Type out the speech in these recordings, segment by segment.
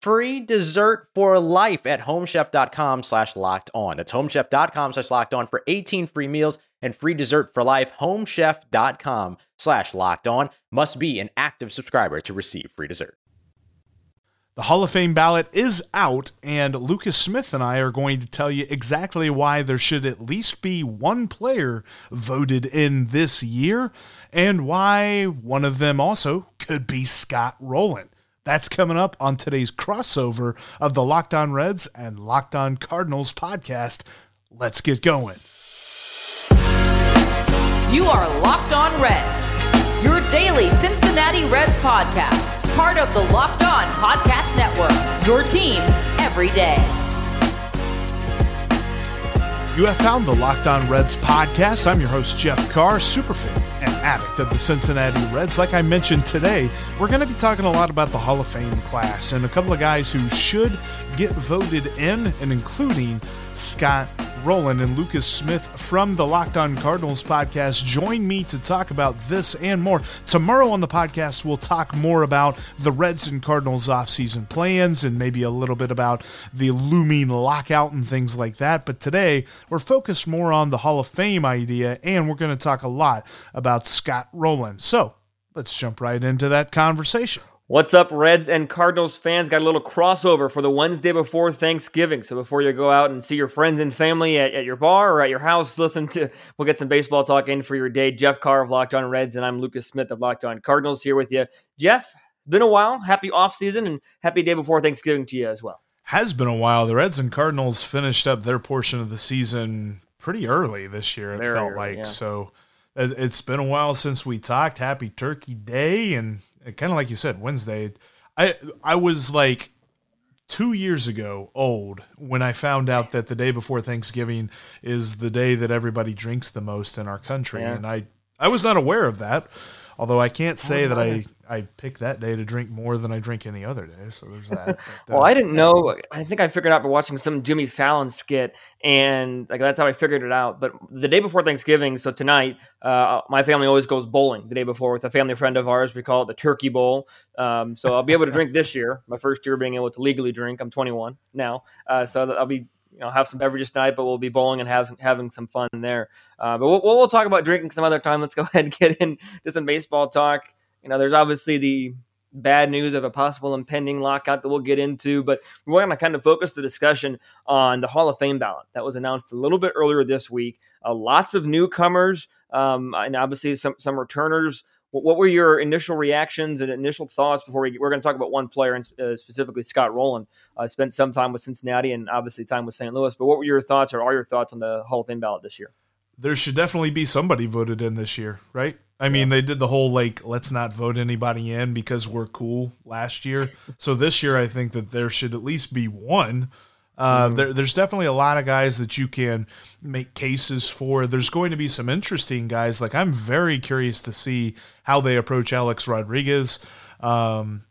free dessert for life at homechef.com slash locked on. That's homechef.com slash locked on for 18 free meals and free dessert for life. Homechef.com slash locked on must be an active subscriber to receive free dessert. The Hall of Fame ballot is out, and Lucas Smith and I are going to tell you exactly why there should at least be one player voted in this year, and why one of them also could be Scott Rolen. That's coming up on today's crossover of the Locked On Reds and Locked On Cardinals podcast. Let's get going. You are Locked On Reds, your daily Cincinnati Reds podcast, part of the Locked On Podcast Network, your team every day. You have found the Locked On Reds podcast. I'm your host, Jeff Carr, superfan addict of the Cincinnati Reds. Like I mentioned today, we're going to be talking a lot about the Hall of Fame class and a couple of guys who should get voted in, and including Scott Rolen and Lucas Smith from the Locked On Cardinals podcast. Join me to talk about this and more. Tomorrow on the podcast, we'll talk more about the Reds and Cardinals offseason plans and maybe a little bit about the looming lockout and things like that. But today, we're focused more on the Hall of Fame idea, and we're going to talk a lot about Scott Rolen. So let's jump right into that conversation. What's up, Reds and Cardinals fans? Got a little crossover for the Wednesday before Thanksgiving. So before you go out and see your friends and family at, at your bar or at your house, listen to we'll get some baseball talk in for your day. Jeff Carr of Locked On Reds, and I'm Lucas Smith of Locked On Cardinals here with you. Jeff, been a while. Happy off season and happy day before Thanksgiving to you as well. Has been a while. The Reds and Cardinals finished up their portion of the season pretty early this year. It Very felt early, like yeah. so. Uh, it's been a while since we talked. Happy Turkey Day and kind of like you said, Wednesday. I I was like two years ago old when I found out that the day before Thanksgiving is the day that everybody drinks the most in our country, yeah. and I I was not aware of that. Although I can't say that I I picked that day to drink more than I drink any other day. So there's that. But, uh, well, I didn't know. I think I figured out by watching some Jimmy Fallon skit, and like that's how I figured it out. But the day before Thanksgiving, so tonight, uh, my family always goes bowling the day before with a family friend of ours. We call it the Turkey Bowl. Um, so I'll be able to drink this year. My first year being able to legally drink. I'm 21 now, uh, so I'll be you know have some beverages tonight, but we'll be bowling and have, having some fun there. Uh, but we'll, we'll talk about drinking some other time. Let's go ahead and get into some baseball talk. You know, there's obviously the bad news of a possible impending lockout that we'll get into, but we want to kind of focus the discussion on the Hall of Fame ballot that was announced a little bit earlier this week. Uh, lots of newcomers um, and obviously some some returners. What, what, were your initial reactions and initial thoughts before we we're going to talk about one player and uh, specifically Scott Rolen? Uh, spent some time with Cincinnati and obviously time with St. Louis. But what were your thoughts or are your thoughts on the Hall of Fame ballot this year? There should definitely be somebody voted in this year, right? I mean, they did the whole like let's not vote anybody in because we're cool last year. so this year, I think that there should at least be one. Uh, mm-hmm. there, there's definitely a lot of guys that you can make cases for. There's going to be some interesting guys. Like I'm very curious to see how they approach Alex Rodriguez. Um,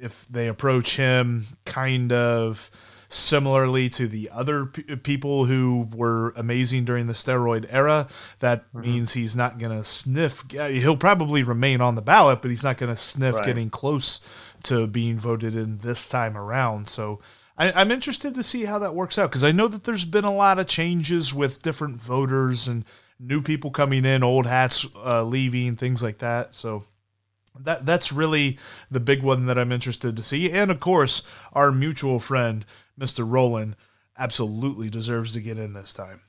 if they approach him kind of similarly to the other p- people who were amazing during the steroid era. That mm-hmm. means he's not going to sniff. He'll probably remain on the ballot, but he's not going to sniff right. getting close to being voted in this time around. So I, am interested to see how that works out because I know that there's been a lot of changes with different voters and new people coming in, old hats uh, leaving, things like that. So that that's really the big one that I'm interested to see. And of course, our mutual friend, Mr. Rolen, absolutely deserves to get in this time.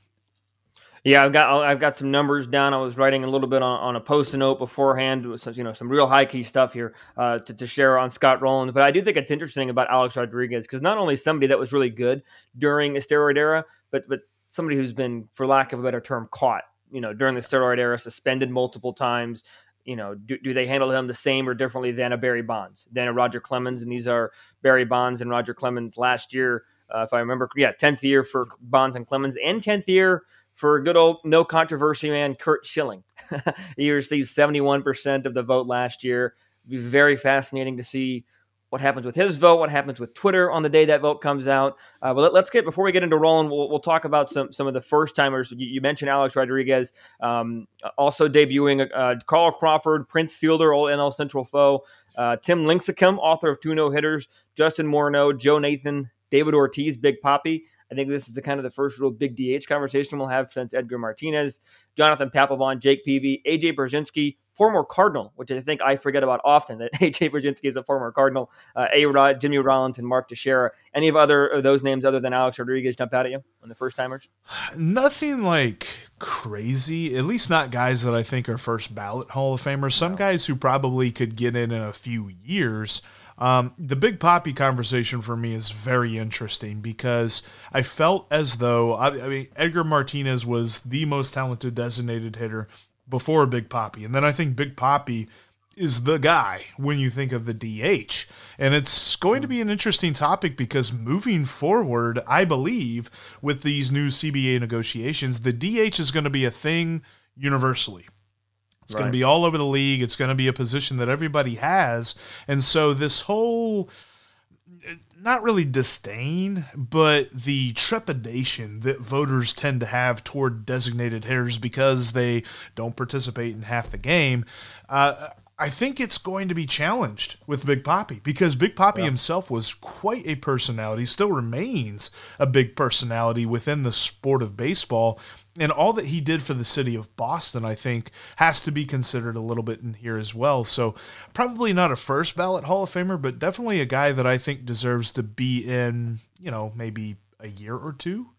Yeah, I've got I've got some numbers down. I was writing a little bit on, on a post-it note beforehand with some, you know some real high key stuff here uh, to, to share on Scott Rolen. But I do think it's interesting about Alex Rodriguez because not only somebody that was really good during a steroid era, but but somebody who's been, for lack of a better term, caught. You know, during the steroid era, suspended multiple times. You know, do, do they handle him the same or differently than a Barry Bonds, than a Roger Clemens? And these are Barry Bonds and Roger Clemens last year, uh, if I remember, yeah, tenth year for Bonds and Clemens, and tenth year for good old no controversy man Curt Schilling. he received 71% of the vote last year. It'd be very fascinating to see what happens with his vote, what happens with Twitter on the day that vote comes out. Uh, but let, us get before we get into Rolen, we'll, we'll, talk about some some of the first timers. You, you, mentioned Alex Rodriguez, um, also debuting uh, Carl Crawford, Prince Fielder, old NL Central foe, uh, Tim Lincecum, author of two no hitters, Justin Morneau, Joe Nathan, David Ortiz, Big Papi. I think this is the kind of the first real big DH conversation we'll have since Edgar Martinez, Jonathan Papelbon, Jake Peavy, AJ Pierzynski, former Cardinal, which I think I forget about often that AJ Pierzynski is a former Cardinal, uh, A Rod, Jimmy Rollins, and Mark Teixeira. Any of other of those names other than Alex Rodriguez jump out at you on the first timers? Nothing like crazy, at least not guys that I think are first ballot Hall of Famers. Some no. guys who probably could get in in a few years. Um, the Big Papi conversation for me is very interesting because I felt as though I, I, mean Edgar Martinez was the most talented designated hitter before Big Papi, and then I think Big Poppy is the guy when you think of the DH. And it's going to be an interesting topic because moving forward, I believe with these new CBA negotiations, the DH is going to be a thing universally. It's right. going to be all over the league. It's going to be a position that everybody has. And so this whole not really disdain, but the trepidation that voters tend to have toward designated hitters because they don't participate in half the game. Uh, I think it's going to be challenged with Big Papi because Big Papi yeah. himself was quite a personality, still remains a big personality within the sport of baseball and all that he did for the city of Boston, I think, has to be considered a little bit in here as well. So, probably not a first ballot Hall of Famer, but definitely a guy that I think deserves to be in, you know, maybe a year or two.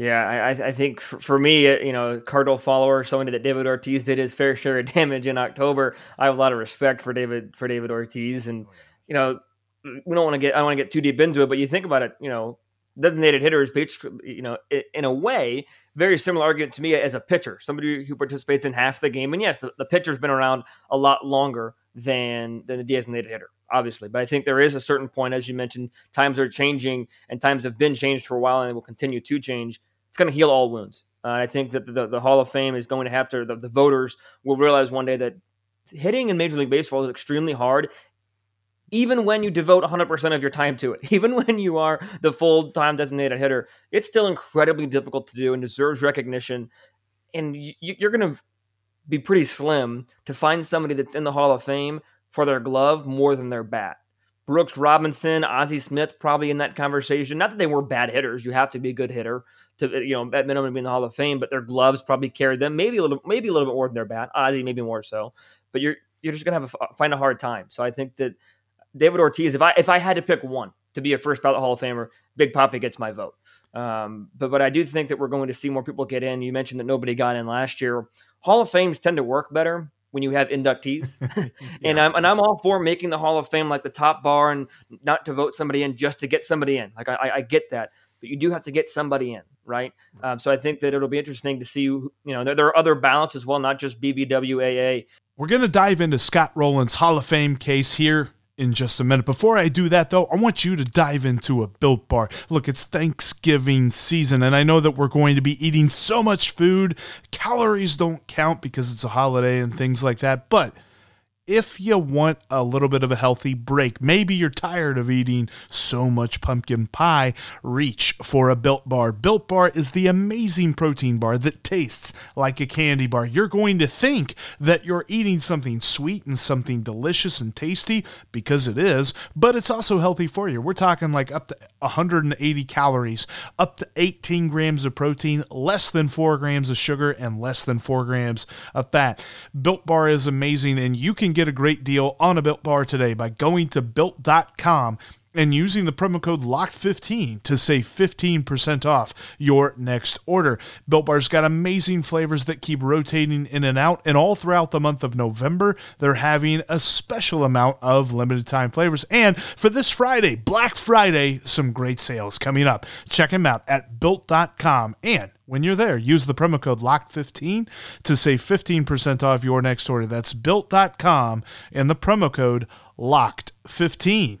Yeah, I, I think for, for me, uh, you know, Cardinal follower, somebody that David Ortiz did his fair share of damage in October. I have a lot of respect for David for David Ortiz, and you know, we don't want to get I don't want to get too deep into it, but you think about it, you know, designated hitters, pitch, you know, in a way, very similar argument to me as a pitcher, somebody who participates in half the game. And yes, the, the pitcher's been around a lot longer than than the designated hitter, obviously. But I think there is a certain point, as you mentioned, times are changing and times have been changed for a while and they will continue to change. It's going to heal all wounds. Uh, I think that the, the Hall of Fame is going to have to, the, the voters will realize one day that hitting in Major League Baseball is extremely hard even when you devote 100% of your time to it, even when you are the full time designated hitter, it's still incredibly difficult to do and deserves recognition. And you're going to be pretty slim to find somebody that's in the Hall of Fame for their glove more than their bat. Brooks Robinson, Ozzie Smith, probably in that conversation. Not that they were bad hitters; you have to be a good hitter to, you know, at minimum be in the Hall of Fame. But their gloves probably carried them, maybe a little, maybe a little bit more than their bat. Ozzie, maybe more so. But you're you're just gonna have a, find a hard time. So I think that David Ortiz, if I if I had to pick one to be a first ballot Hall of Famer, Big Papi gets my vote. Um, but but I do think that we're going to see more people get in. You mentioned that nobody got in last year. Hall of Fames tend to work better when you have inductees, yeah. and I'm and I'm all for making the Hall of Fame like the top bar and not to vote somebody in just to get somebody in. Like I, I get that, but you do have to get somebody in, right? Um, so I think that it'll be interesting to see. You know, there, there are other ballots as well, not just BBWAA. We're going to dive into Scott Rolen's Hall of Fame case here in just a minute. Before I do that, though, I want you to dive into a built bar. Look, it's Thanksgiving season, and I know that we're going to be eating so much food. Calories don't count because it's a holiday and things like that, but if you want a little bit of a healthy break, maybe you're tired of eating so much pumpkin pie, reach for a Built Bar. Built Bar is the amazing protein bar that tastes like a candy bar. You're going to think that you're eating something sweet and something delicious and tasty because it is, but it's also healthy for you. We're talking like up to 180 calories, up to 18 grams of protein, less than 4 grams of sugar, and less than 4 grams of fat. Built Bar is amazing, and you can get a great deal on a Built Bar today by going to built.com and using the promo code LOCKED15 to save 15% off your next order. Built Bar's got amazing flavors that keep rotating in and out, and all throughout the month of November, they're having a special amount of limited time flavors. And for this Friday, Black Friday, some great sales coming up. Check them out at built.com. And when you're there, use the promo code LOCKED15 to save 15% off your next order. That's built.com and the promo code LOCKED15.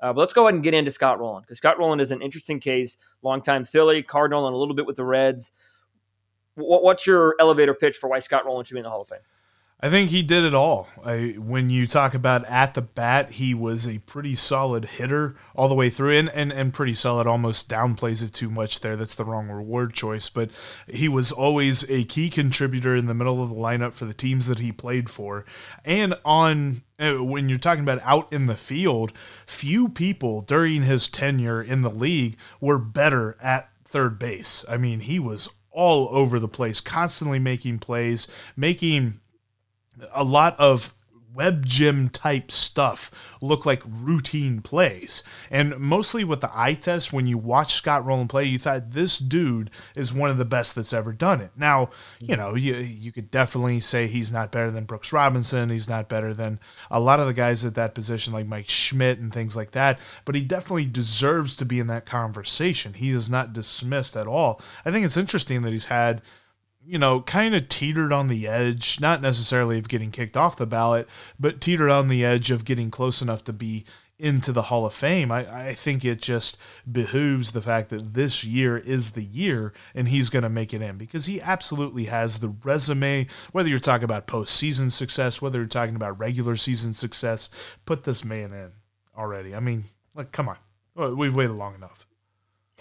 Uh, but let's go ahead and get into Scott Rolen because Scott Rolen is an interesting case, longtime Philly, Cardinal, and a little bit with the Reds. W- what's your elevator pitch for why Scott Rolen should be in the Hall of Fame? I think he did it all. I, when you talk about at the bat, he was a pretty solid hitter all the way through, and, and, and pretty solid. Almost downplays it too much there. That's the wrong reward choice. But he was always a key contributor in the middle of the lineup for the teams that he played for. And on Uh, when you're talking about out in the field, few people during his tenure in the league were better at third base. I mean, he was all over the place, constantly making plays, making a lot of web gem type stuff look like routine plays. And mostly with the eye test, when you watch Scott Rolen play, you thought this dude is one of the best that's ever done it. Now, you know, you you could definitely say he's not better than Brooks Robinson. He's not better than a lot of the guys at that position, like Mike Schmidt and things like that. But he definitely deserves to be in that conversation. He is not dismissed at all. I think it's interesting that he's had you know, kind of teetered on the edge, not necessarily of getting kicked off the ballot, but teetered on the edge of getting close enough to be into the Hall of Fame. I, I think it just behooves the fact that this year is the year and he's going to make it in because he absolutely has the resume. Whether you're talking about postseason success, whether you're talking about regular season success, put this man in already. I mean, like, come on. We've waited long enough.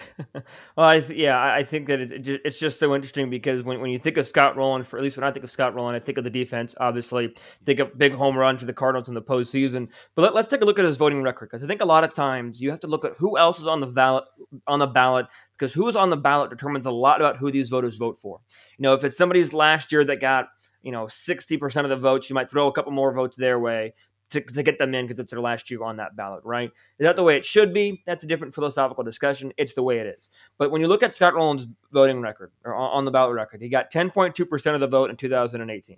well, I th- yeah, I think that it's, it's just so interesting because when, when you think of Scott Rolen, for at least when I think of Scott Rolen, I think of the defense. Obviously, think of big home run for the Cardinals in the postseason. But let, us take a look at his voting record because I think a lot of times you have to look at who else is on the ballot on the ballot because who is on the ballot determines a lot about who these voters vote for. You know, if it's somebody's last year that got you know 60% of the votes, you might throw a couple more votes their way to, to get them in because it's their last year on that ballot, right? Is that the way it should be? That's a different philosophical discussion. It's the way it is. But when you look at Scott Rolen's voting record or on the ballot record, he got 10.2% of the vote in 2018.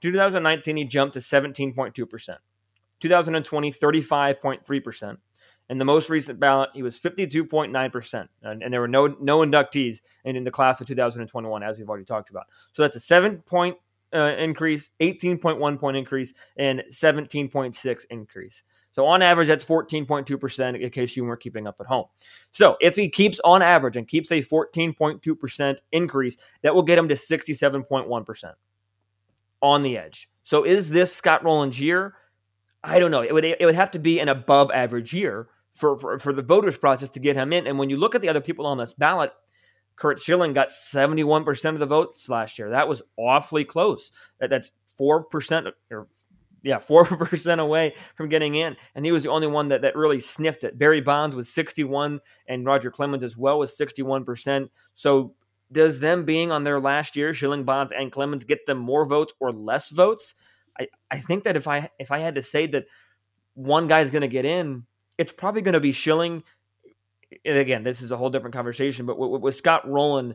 2019, he jumped to 17.2%. 2020, 35.3%. In the most recent ballot, he was 52.9%. And, and there were no no inductees in, in the class of 2021, as we've already talked about. So that's a 7 point uh, increase, 18.1 point increase, and 17.6 increase. So on average, that's 14.2% in case you weren't keeping up at home. So if he keeps on average and keeps a 14.2% increase, that will get him to 67.1% on the edge. So is this Scott Rolen's year? I don't know. It would it would have to be an above average year for, for, for the voters process to get him in. And when you look at the other people on this ballot, Curt Schilling got 71% of the votes last year. That was awfully close. That, that's 4% or yeah, 4% away from getting in. And he was the only one that, that really sniffed it. Barry Bonds was 61 and Roger Clemens as well was 61%. So does them being on their last year, Schilling, Bonds, and Clemens get them more votes or less votes? I, I think that if I if I had to say that one guy's going to get in, it's probably going to be Schilling and again, this is a whole different conversation, but with, with Scott Rolen,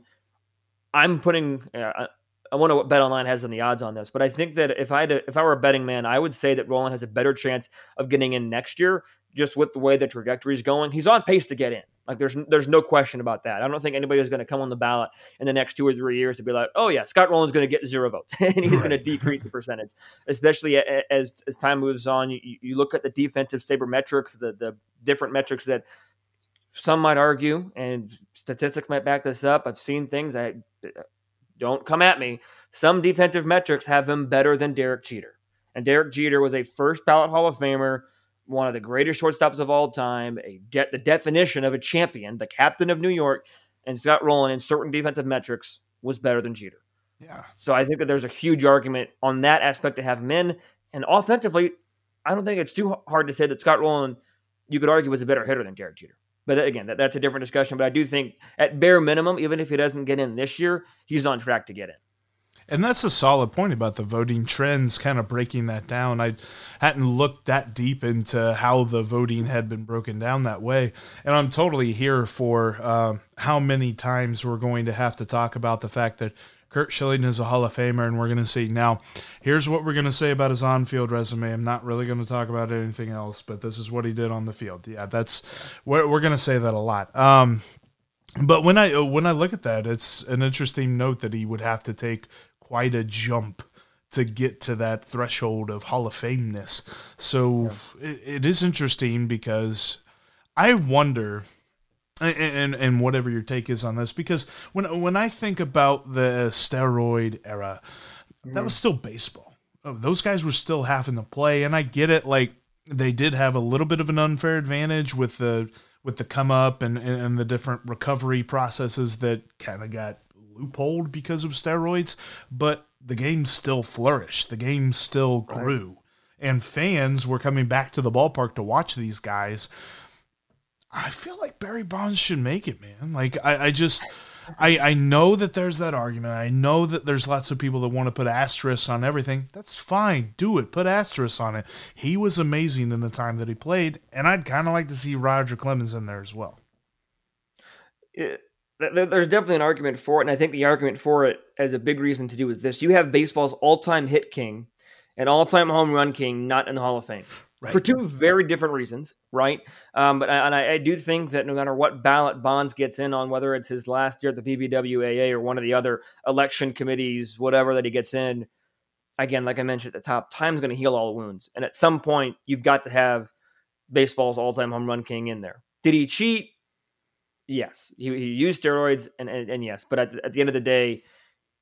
I'm putting uh, I wonder what Bet Online has on the odds on this, but I think that if I had to, if I were a betting man, I would say that Rolen has a better chance of getting in next year, just with the way the trajectory is going. He's on pace to get in. Like there's there's no question about that. I don't think anybody is going to come on the ballot in the next two or three years to be like, oh yeah, Scott Rolen's going to get zero votes and he's right. going to decrease the percentage. Especially as as time moves on, you, you look at the defensive sabermetrics, the the different metrics that some might argue, and statistics might back this up. I've seen things. I uh, don't come at me. Some defensive metrics have him better than Derek Jeter, and Derek Jeter was a first ballot Hall of Famer one of the greatest shortstops of all time, a de- the definition of a champion, the captain of New York, and Scott Rolen in certain defensive metrics was better than Jeter. Yeah. So I think that there's a huge argument on that aspect to have him in. And offensively, I don't think it's too hard to say that Scott Rolen, you could argue, was a better hitter than Derek Jeter. But again, that, that's a different discussion. But I do think, at bare minimum, even if he doesn't get in this year, he's on track to get in. And that's a solid point about the voting trends, kind of breaking that down. I hadn't looked that deep into how the voting had been broken down that way. And I'm totally here for uh, how many times we're going to have to talk about the fact that Curt Schilling is a Hall of Famer, and we're going to see. Now, here's what we're going to say about his on field resume. I'm not really going to talk about anything else, but this is what he did on the field. Yeah, that's, we're, we're going to say that a lot. Um, but when I when I look at that, it's an interesting note that he would have to take quite a jump to get to that threshold of Hall of Fameness. So yeah. it, it is interesting because I wonder. And, and whatever your take is on this, because when when I think about the steroid era, mm. that was still baseball. Oh, those guys were still having to play, and I get it. Like they did have a little bit of an unfair advantage with the with the come up and and the different recovery processes that kind of got loopholed because of steroids, but the game still flourished. The game still grew. Right. And fans were coming back to the ballpark to watch these guys. I feel like Barry Bonds should make it, man. Like I, I just I, I know that there's that argument. I know that there's lots of people that want to put asterisks on everything. That's fine. Do it. Put asterisks on it. He was amazing in the time that he played, and I'd kind of like to see Roger Clemens in there as well. It, there's definitely an argument for it, and I think the argument for it has a big reason to do with this. You have baseball's all-time hit king and all-time home run king not in the Hall of Fame. Right. For two very different reasons, right? Um, but and I, I, do think that no matter what ballot Bonds gets in on, whether it's his last year at the BBWAA or one of the other election committees, whatever that he gets in, again, like I mentioned at the top, time's going to heal all wounds, and at some point, you've got to have baseball's all-time home run king in there. Did he cheat? Yes, he, he used steroids, and, and, and yes, but at, at the end of the day,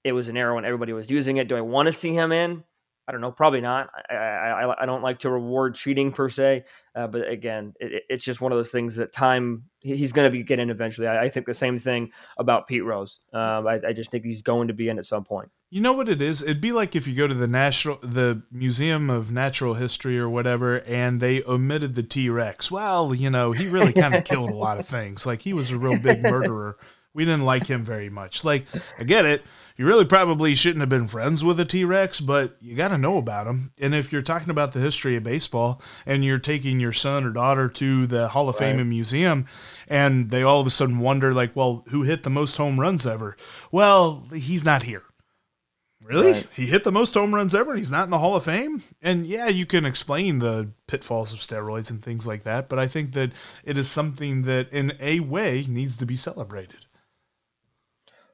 it was an era when everybody was using it. Do I want to see him in? I don't know, probably not. I, I, I don't like to reward cheating per se, uh, but again, it, it's just one of those things that time he's going to be getting eventually. I, I, think the same thing about Pete Rose. Um, I, I, just think he's going to be in at some point. You know what it is? It'd be like if you go to the national, the Museum of Natural History or whatever, and they omitted the T Rex. Well, you know, he really kind of killed a lot of things. Like he was a real big murderer. We didn't like him very much. Like I get it you really probably shouldn't have been friends with a T Rex, but you got to know about them. And if you're talking about the history of baseball and you're taking your son or daughter to the Hall of right. Fame and museum, and they all of a sudden wonder, like, well, who hit the most home runs ever? Well, he's not here. Really? Right. He hit the most home runs ever and he's not in the Hall of Fame? And yeah, you can explain the pitfalls of steroids and things like that, but I think that it is something that in a way needs to be celebrated.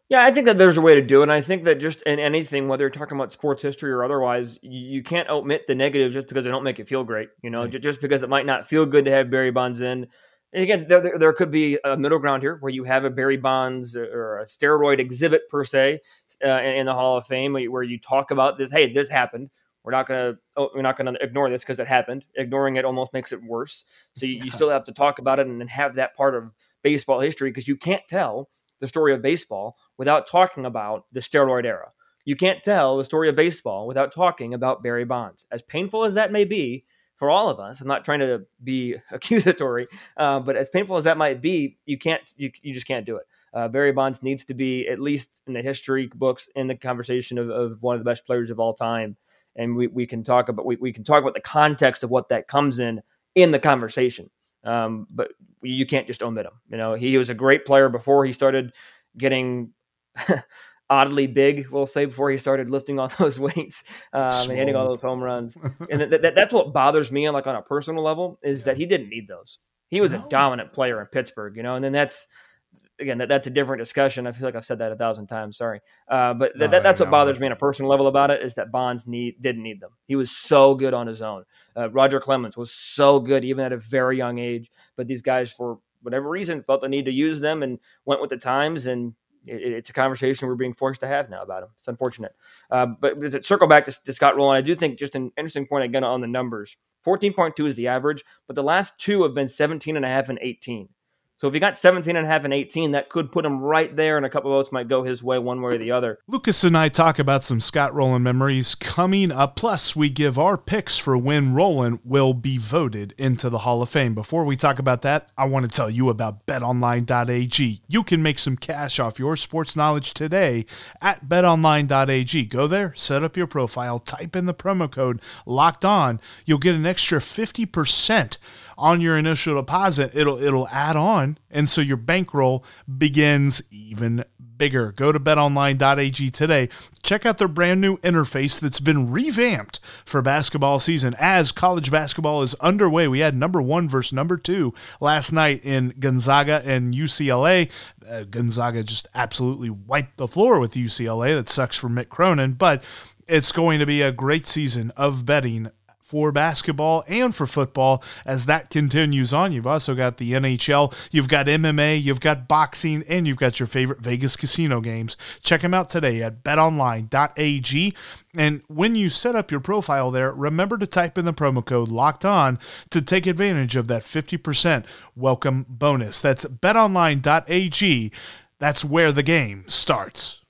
Yeah, I think that there's a way to do it. And I think that just in anything, whether you're talking about sports history or otherwise, you can't omit the negative just because they don't make it feel great. You know, just because it might not feel good to have Barry Bonds in. And again, there, there could be a middle ground here where you have a Barry Bonds or a steroid exhibit per se uh, in, the Hall of Fame, where you talk about this. Hey, this happened. We're not gonna oh, we're not gonna ignore this because it happened. Ignoring it almost makes it worse. So you, you still have to talk about it and then have that part of baseball history because you can't tell the story of baseball without talking about the steroid era. You can't tell the story of baseball without talking about Barry Bonds. As painful as that may be for all of us, I'm not trying to be accusatory, uh, but as painful as that might be, you can't, you, you just can't do it. Uh, Barry Bonds needs to be at least in the history books in the conversation of, of one of the best players of all time, and we, we can talk about we, we can talk about the context of what that comes in in the conversation. Um, but you can't just omit him. You know, he was a great player before he started getting oddly big, we'll say, before he started lifting all those weights um, and hitting all those home runs. and th- th- that's what bothers me, on like on a personal level, is that he didn't need those. He was no. a dominant player in Pittsburgh, you know, and then that's again that, that's a different discussion. I feel like I've said that a thousand times. Sorry, uh, but th- no, that's what bothers me on a personal level about it is that Bonds need didn't need them. He was so good on his own. Uh, Roger Clemens was so good even at a very young age, but these guys for whatever reason felt the need to use them and went with the times and it, it's a conversation we're being forced to have now about him. It's unfortunate. Uh, but to circle back to, to Scott Rolen, I do think just an interesting point again on the numbers. 14.2 is the average, but the last two have been 17 and a half and 18. So if he got 17 and a half and 18, that could put him right there, and a couple votes might go his way one way or the other. Lucas and I talk about some Scott Rolen memories coming up. Plus, we give our picks for when Rolen will be voted into the Hall of Fame. Before we talk about that, I want to tell you about betonline.ag. You can make some cash off your sports knowledge today at betonline.ag. Go there, set up your profile, type in the promo code locked on. You'll get an extra 50% on your initial deposit, it'll it'll add on, and so your bankroll begins even bigger. Go to betonline.ag today. Check out their brand new interface that's been revamped for basketball season. As college basketball is underway, we had number one versus number two last night in Gonzaga and UCLA. Uh, Gonzaga just absolutely wiped the floor with UCLA. That sucks for Mick Cronin, but it's going to be a great season of betting for basketball and for football as that continues on. You've also got the NHL, you've got MMA, you've got boxing, and you've got your favorite Vegas casino games. Check them out today at betonline.ag. And when you set up your profile there, remember to type in the promo code locked on to take advantage of that 50% welcome bonus. That's betonline.ag. That's where the game starts.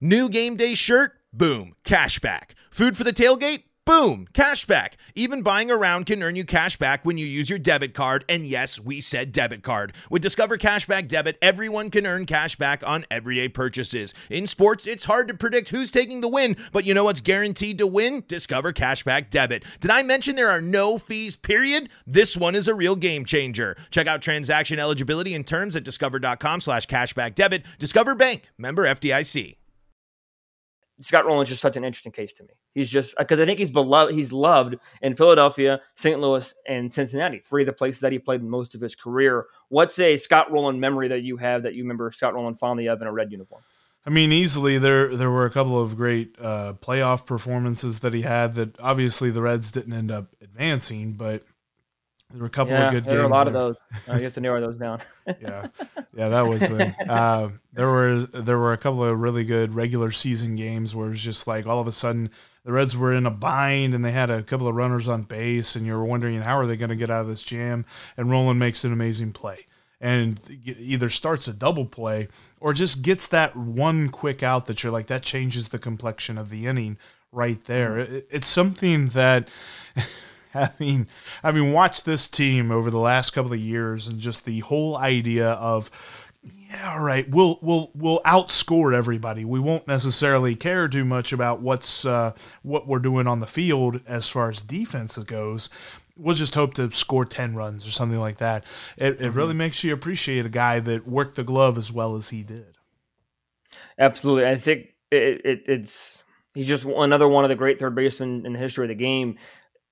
New game day shirt? Boom. Cashback. Food for the tailgate? Boom, cashback. Even buying around can earn you cash back when you use your debit card. And yes, we said debit card. With Discover Cashback Debit, everyone can earn cash back on everyday purchases. In sports, it's hard to predict who's taking the win, but you know what's guaranteed to win? Discover Cashback Debit. Did I mention there are no fees, period? This one is a real game changer. Check out transaction eligibility and terms at discover.com slash cashback debit. Discover Bank, member FDIC. Scott Rolen's just such an interesting case to me. He's just because I think he's beloved. He's loved in Philadelphia, St. Louis, and Cincinnati, three of the places that he played most of his career. What's a Scott Rolen memory that you have that you remember Scott Rolen fondly of in a red uniform? I mean, easily there there were a couple of great uh, playoff performances that he had. That obviously the Reds didn't end up advancing, but there were a couple yeah, of good there games. There were a lot there. of those. Uh, you have to narrow those down. yeah, yeah, that was the. Uh, there were there were a couple of really good regular season games where it was just like all of a sudden the Reds were in a bind and they had a couple of runners on base and you were wondering how are they going to get out of this jam and Rolen makes an amazing play and either starts a double play or just gets that one quick out that you're like that changes the complexion of the inning right there. Mm-hmm. It, it's something that. having having watched this team over the last couple of years and just the whole idea of yeah, all right, we'll we'll we'll outscore everybody. We won't necessarily care too much about what's uh, what we're doing on the field as far as defense goes. We'll just hope to score ten runs or something like that. It, it mm-hmm. really makes you appreciate a guy that worked the glove as well as he did. Absolutely, I think it, it, it's he's just another one of the great third basemen in the history of the game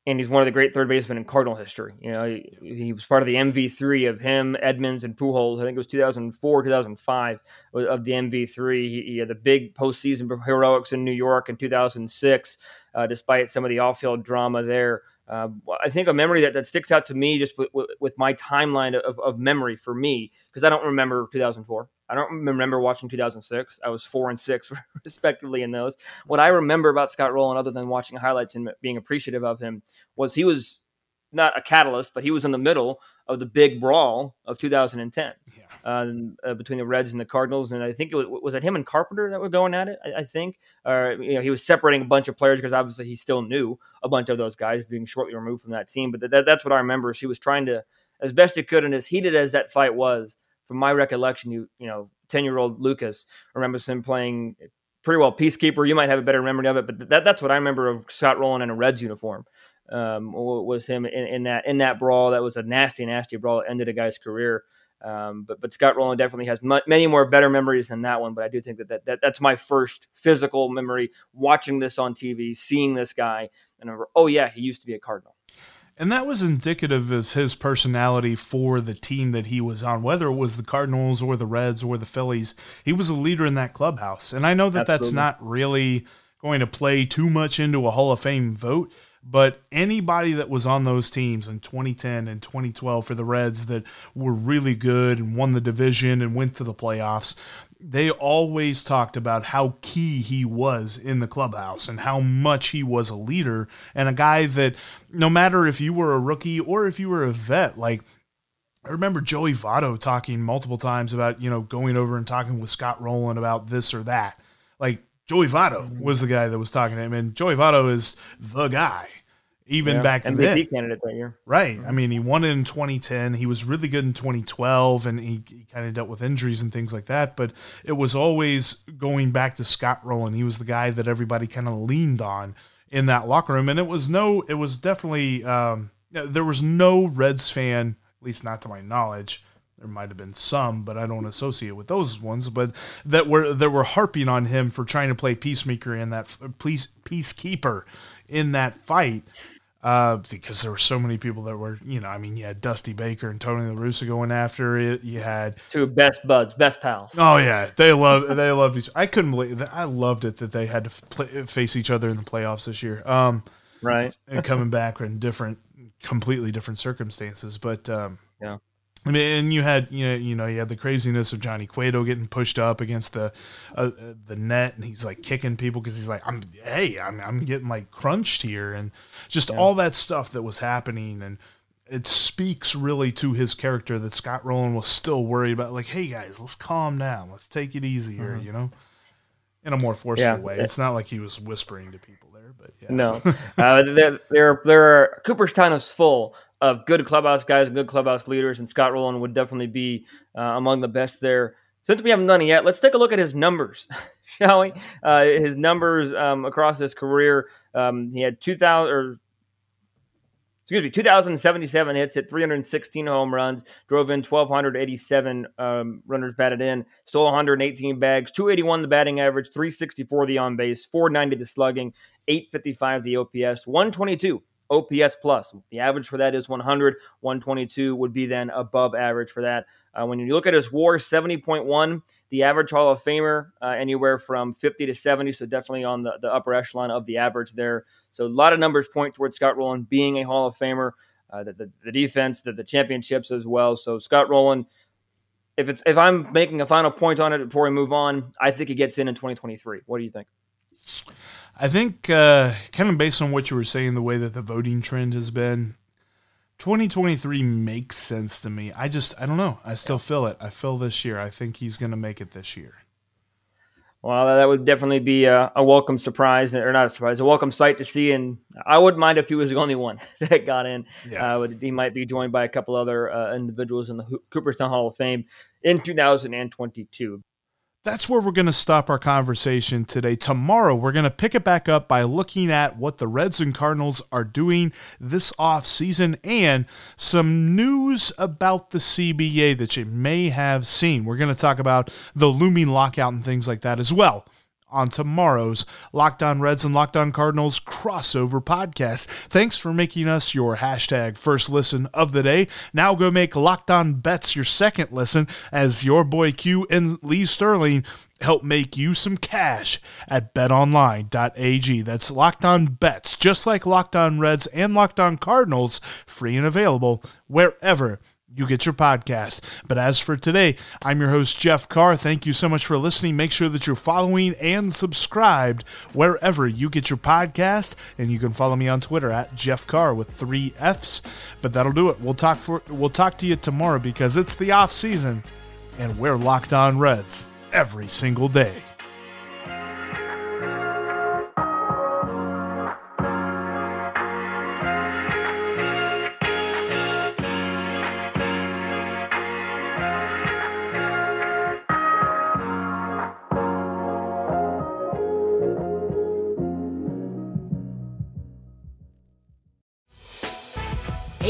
and he's one of the great third basemen in Cardinal history. You know, he, he, was part of the MV3 of him, Edmonds, and Pujols. I think it was 2004, 2005 of the MV3. He, he had the big postseason heroics in New York in 2006, uh, despite some of the off-field drama there. Uh, I think a memory that, that sticks out to me just with, with, with my timeline of, of memory for me, because I don't remember 2004. I don't remember watching 2006. I was four and six, respectively, in those. What I remember about Scott Rolen, other than watching highlights and being appreciative of him, was he was not a catalyst, but he was in the middle of the big brawl of 2010 yeah. um, uh, between the Reds and the Cardinals. And I think it was, was it him and Carpenter that were going at it. I, I think, or you know, he was separating a bunch of players because obviously he still knew a bunch of those guys being shortly removed from that team. But that, that's what I remember. He was trying to, as best he could, and as heated as that fight was, from my recollection, you you know, ten year old Lucas remembers him playing pretty well peacekeeper. You might have a better memory of it, but that, that's what I remember of Scott Rolen in a Reds uniform. Um, was him in, in, that in that brawl that was a nasty, nasty brawl that ended a guy's career. Um, but but Scott Rolen definitely has m- many more better memories than that one. But I do think that, that, that that's my first physical memory watching this on TV, seeing this guy, and I remember, oh yeah, he used to be a Cardinal. And that was indicative of his personality for the team that he was on, whether it was the Cardinals or the Reds or the Phillies. He was a leader in that clubhouse. And I know that Absolutely. that's not really going to play too much into a Hall of Fame vote, but anybody that was on those teams in 2010 and 2012 for the Reds that were really good and won the division and went to the playoffs, they always talked about how key he was in the clubhouse and how much he was a leader and a guy that no matter if you were a rookie or if you were a vet, like I remember Joey Votto talking multiple times about, you know, going over and talking with Scott Rolen about this or that. Like Joey Votto mm-hmm. was the guy that was talking to him, and Joey Votto is the guy even yeah, back MVP then. candidate that year. Right. I mean, he won it in 2010. He was really good in 2012, and he, he kind of dealt with injuries and things like that. But it was always going back to Scott Rolen. He was the guy that everybody kind of leaned on in that locker room, and it was no, it was definitely um, there was no Reds fan, at least not to my knowledge. There might have been some, but I don't associate with those ones. But that were that were harping on him for trying to play peacemaker in that peace peacekeeper in that fight uh, because there were so many people that were, you know, I mean, you had Dusty Baker and Tony La Russa going after it. You had two best buds, best pals. Oh yeah, they love they love each. I couldn't believe that. I loved it that they had to play, face each other in the playoffs this year. Um, right, and coming back in different, completely different circumstances. But um, yeah, I mean, and you had you know, you know you had the craziness of Johnny Cueto getting pushed up against the uh, the net, and he's like kicking people because he's like, I'm hey, I'm I'm getting like crunched here, and just yeah. all that stuff that was happening, and it speaks really to his character that Scott Rolen was still worried about. Like, hey guys, let's calm down, let's take it easier," mm-hmm. you know, in a more forceful yeah. way. It's not like he was whispering to people there, but yeah. no, uh, there there there are Cooperstown is full of good clubhouse guys and good clubhouse leaders, and Scott Rolen would definitely be uh, among the best there. Since we haven't done it yet, let's take a look at his numbers, shall we? Uh, his numbers um, across his career. Um, he had 2,000 or excuse me, 2,077 hits, at 316 home runs, drove in 1,287 um, runners batted in, stole 118 bags, 281 the batting average, 364 the on base, 490 the slugging, 855 the OPS, 122 OPS plus. The average for that is 100. 122 would be then above average for that. Uh, when you look at his WAR, 70.1, the average Hall of Famer uh, anywhere from 50 to 70, so definitely on the, the upper echelon of the average there. So a lot of numbers point towards Scott Rolen being a Hall of Famer. Uh, the, the, the, defense, the, the championships as well. So Scott Rolen, if it's if I'm making a final point on it before we move on, I think he gets in in 2023. What do you think? I think, uh, kind of based on what you were saying, the way that the voting trend has been, 2023 makes sense to me. I just, I don't know. I still feel it. I feel this year. I think he's going to make it this year. Well, that would definitely be a, a, welcome surprise, or not a surprise, a welcome sight to see. And I wouldn't mind if he was the only one that got in. Yeah. Uh, he might be joined by a couple other uh, individuals in the Cooperstown Hall of Fame in 2022 that's where we're going to stop our conversation today. Tomorrow, we're going to pick it back up by looking at what the Reds and Cardinals are doing this off season and some news about the CBA that you may have seen. We're going to talk about the looming lockout and things like that as well on tomorrow's Locked On Reds and Locked On Cardinals crossover podcast. Thanks for making us your hashtag first listen of the day. Now go make Locked On Bets your second listen as your boy Q and Lee Sterling help make you some cash at betonline.ag. That's Locked On Bets, just like Locked On Reds and Locked On Cardinals, free and available wherever you get your podcast. But as for today, I'm your host, Jeff Carr. Thank you so much for listening. Make sure that you're following and subscribed wherever you get your podcast. And you can follow me on Twitter at Jeff Carr with three F's. But that'll do it. We'll talk for we'll talk to you tomorrow because it's the off season and we're locked on Reds every single day.